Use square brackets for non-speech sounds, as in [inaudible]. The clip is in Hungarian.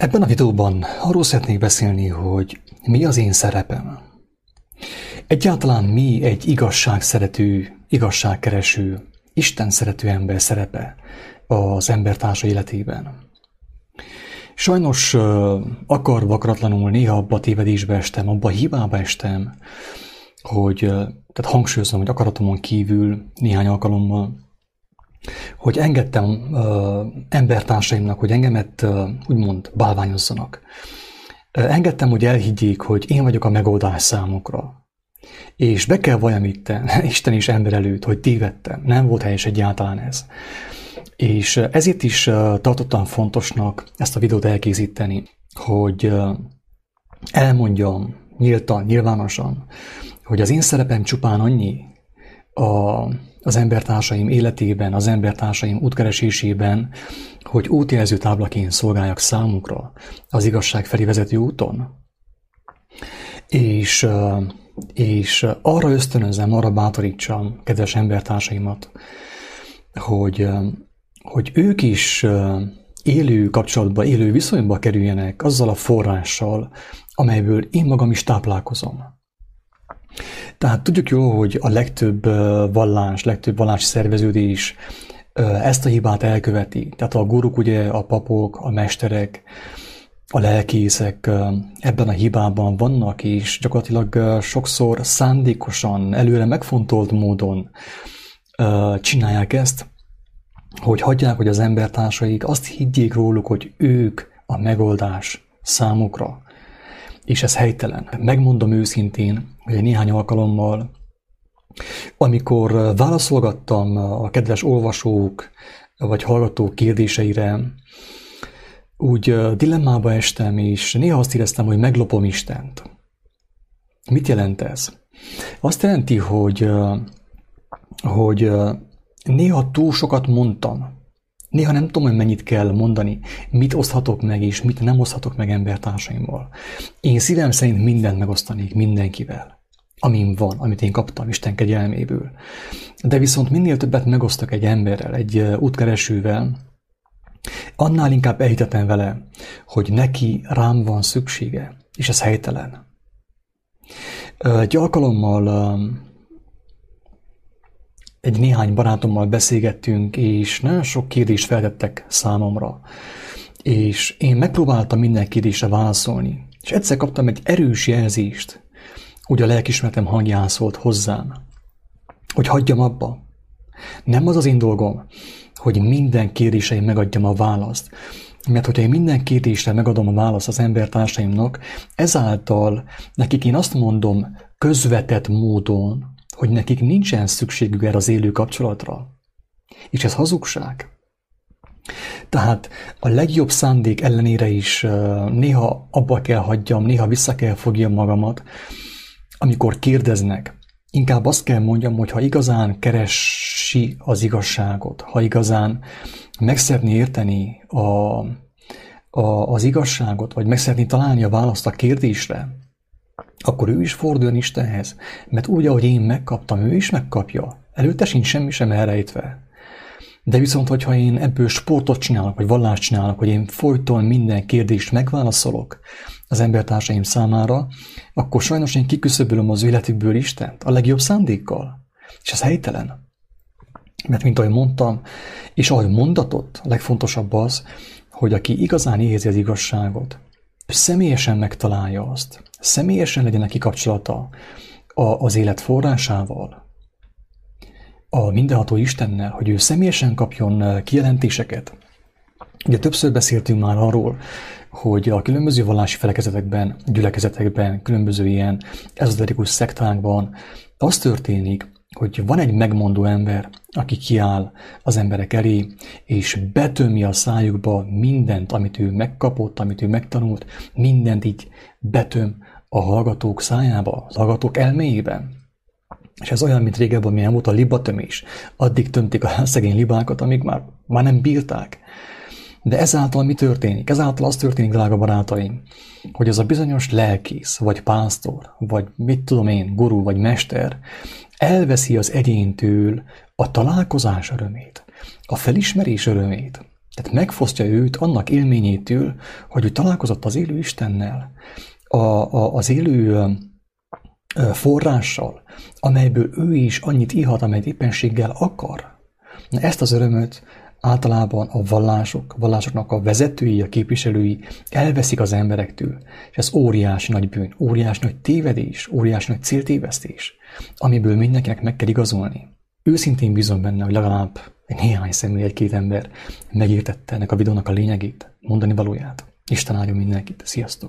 Ebben a videóban arról szeretnék beszélni, hogy mi az én szerepem. Egyáltalán mi egy igazságszerető, igazságkereső, Isten szerető ember szerepe az embertársa életében. Sajnos akar vakratlanul néha abba tévedésbe estem, abba a hibába estem, hogy tehát hangsúlyozom, hogy akaratomon kívül néhány alkalommal hogy engedtem uh, embertársaimnak, hogy engemet uh, úgymond bálványozzanak. Engedtem, hogy elhiggyék, hogy én vagyok a megoldás számukra. És be kell valljam itt, [laughs] Isten is ember előtt, hogy tévedtem. Nem volt helyes egyáltalán ez. És ezért is tartottam fontosnak ezt a videót elkészíteni, hogy elmondjam nyíltan, nyilvánosan, hogy az én szerepem csupán annyi a az embertársaim életében, az embertársaim útkeresésében, hogy útjelző táblaként szolgáljak számukra az igazság felé vezető úton. És, és arra ösztönözem, arra bátorítsam kedves embertársaimat, hogy, hogy ők is élő kapcsolatba, élő viszonyba kerüljenek azzal a forrással, amelyből én magam is táplálkozom. Tehát tudjuk jó, hogy a legtöbb vallás, legtöbb vallási szerveződés ezt a hibát elköveti. Tehát a guruk, ugye, a papok, a mesterek, a lelkészek ebben a hibában vannak, és gyakorlatilag sokszor szándékosan, előre megfontolt módon csinálják ezt, hogy hagyják, hogy az embertársaik azt higgyék róluk, hogy ők a megoldás számukra és ez helytelen. Megmondom őszintén, hogy néhány alkalommal, amikor válaszolgattam a kedves olvasók vagy hallgatók kérdéseire, úgy dilemmába estem, és néha azt éreztem, hogy meglopom Istent. Mit jelent ez? Azt jelenti, hogy, hogy néha túl sokat mondtam, Néha nem tudom, hogy mennyit kell mondani, mit oszthatok meg, és mit nem oszthatok meg embertársaimmal. Én szívem szerint mindent megosztanék mindenkivel, amin van, amit én kaptam Isten kegyelméből. De viszont minél többet megosztok egy emberrel, egy útkeresővel, annál inkább elhitetem vele, hogy neki rám van szüksége, és ez helytelen. Egy alkalommal egy néhány barátommal beszélgettünk, és nagyon sok kérdést feltettek számomra. És én megpróbáltam minden kérdésre válaszolni. És egyszer kaptam egy erős jelzést, úgy a lelkismeretem hangján szólt hozzám, hogy hagyjam abba. Nem az az én dolgom, hogy minden kérdéseim megadjam a választ, mert hogyha én minden kérdésre megadom a választ az embertársaimnak, ezáltal nekik én azt mondom közvetett módon, hogy nekik nincsen szükségük erre az élő kapcsolatra. És ez hazugság. Tehát a legjobb szándék ellenére is néha abba kell hagyjam, néha vissza kell fogjam magamat, amikor kérdeznek. Inkább azt kell mondjam, hogy ha igazán keresi az igazságot, ha igazán meg szeretné érteni a, a, az igazságot, vagy meg szeretné találni a választ a kérdésre, akkor ő is forduljon Istenhez, mert úgy, ahogy én megkaptam, ő is megkapja. Előtte sincs semmi sem elrejtve. De viszont, hogyha én ebből sportot csinálok, vagy vallást csinálok, hogy én folyton minden kérdést megválaszolok az embertársaim számára, akkor sajnos én kiküszöbölöm az életükből Istent a legjobb szándékkal. És ez helytelen. Mert mint ahogy mondtam, és ahogy mondatott, a legfontosabb az, hogy aki igazán érzi az igazságot, személyesen megtalálja azt, személyesen legyen neki kapcsolata az élet forrásával, a mindenható Istennel, hogy ő személyesen kapjon kijelentéseket. Ugye többször beszéltünk már arról, hogy a különböző vallási felekezetekben, gyülekezetekben, különböző ilyen ezoterikus szektákban az történik, hogy van egy megmondó ember, aki kiáll az emberek elé, és betömi a szájukba mindent, amit ő megkapott, amit ő megtanult, mindent így betöm a hallgatók szájába, a hallgatók elméjében. És ez olyan, mint régebben, milyen volt a libatömés. Addig tömték a szegény libákat, amíg már, már nem bírták. De ezáltal mi történik? Ezáltal az történik, drága barátaim, hogy az a bizonyos lelkész, vagy pásztor, vagy mit tudom én, guru, vagy mester, elveszi az egyéntől a találkozás örömét, a felismerés örömét, Tehát megfosztja őt annak élményétől, hogy ő találkozott az élő Istennel, a, a, az élő forrással, amelyből ő is annyit ihat, amelyet éppenséggel akar. Na ezt az örömöt általában a vallások, a vallásoknak a vezetői, a képviselői elveszik az emberektől, és ez óriási nagy bűn, óriási nagy tévedés, óriási nagy céltévesztés, amiből mindenkinek meg kell igazolni. Őszintén bízom benne, hogy legalább néhány személy, egy-két ember megértette ennek a videónak a lényegét, mondani valóját. Isten áldjon mindenkit. Sziasztok!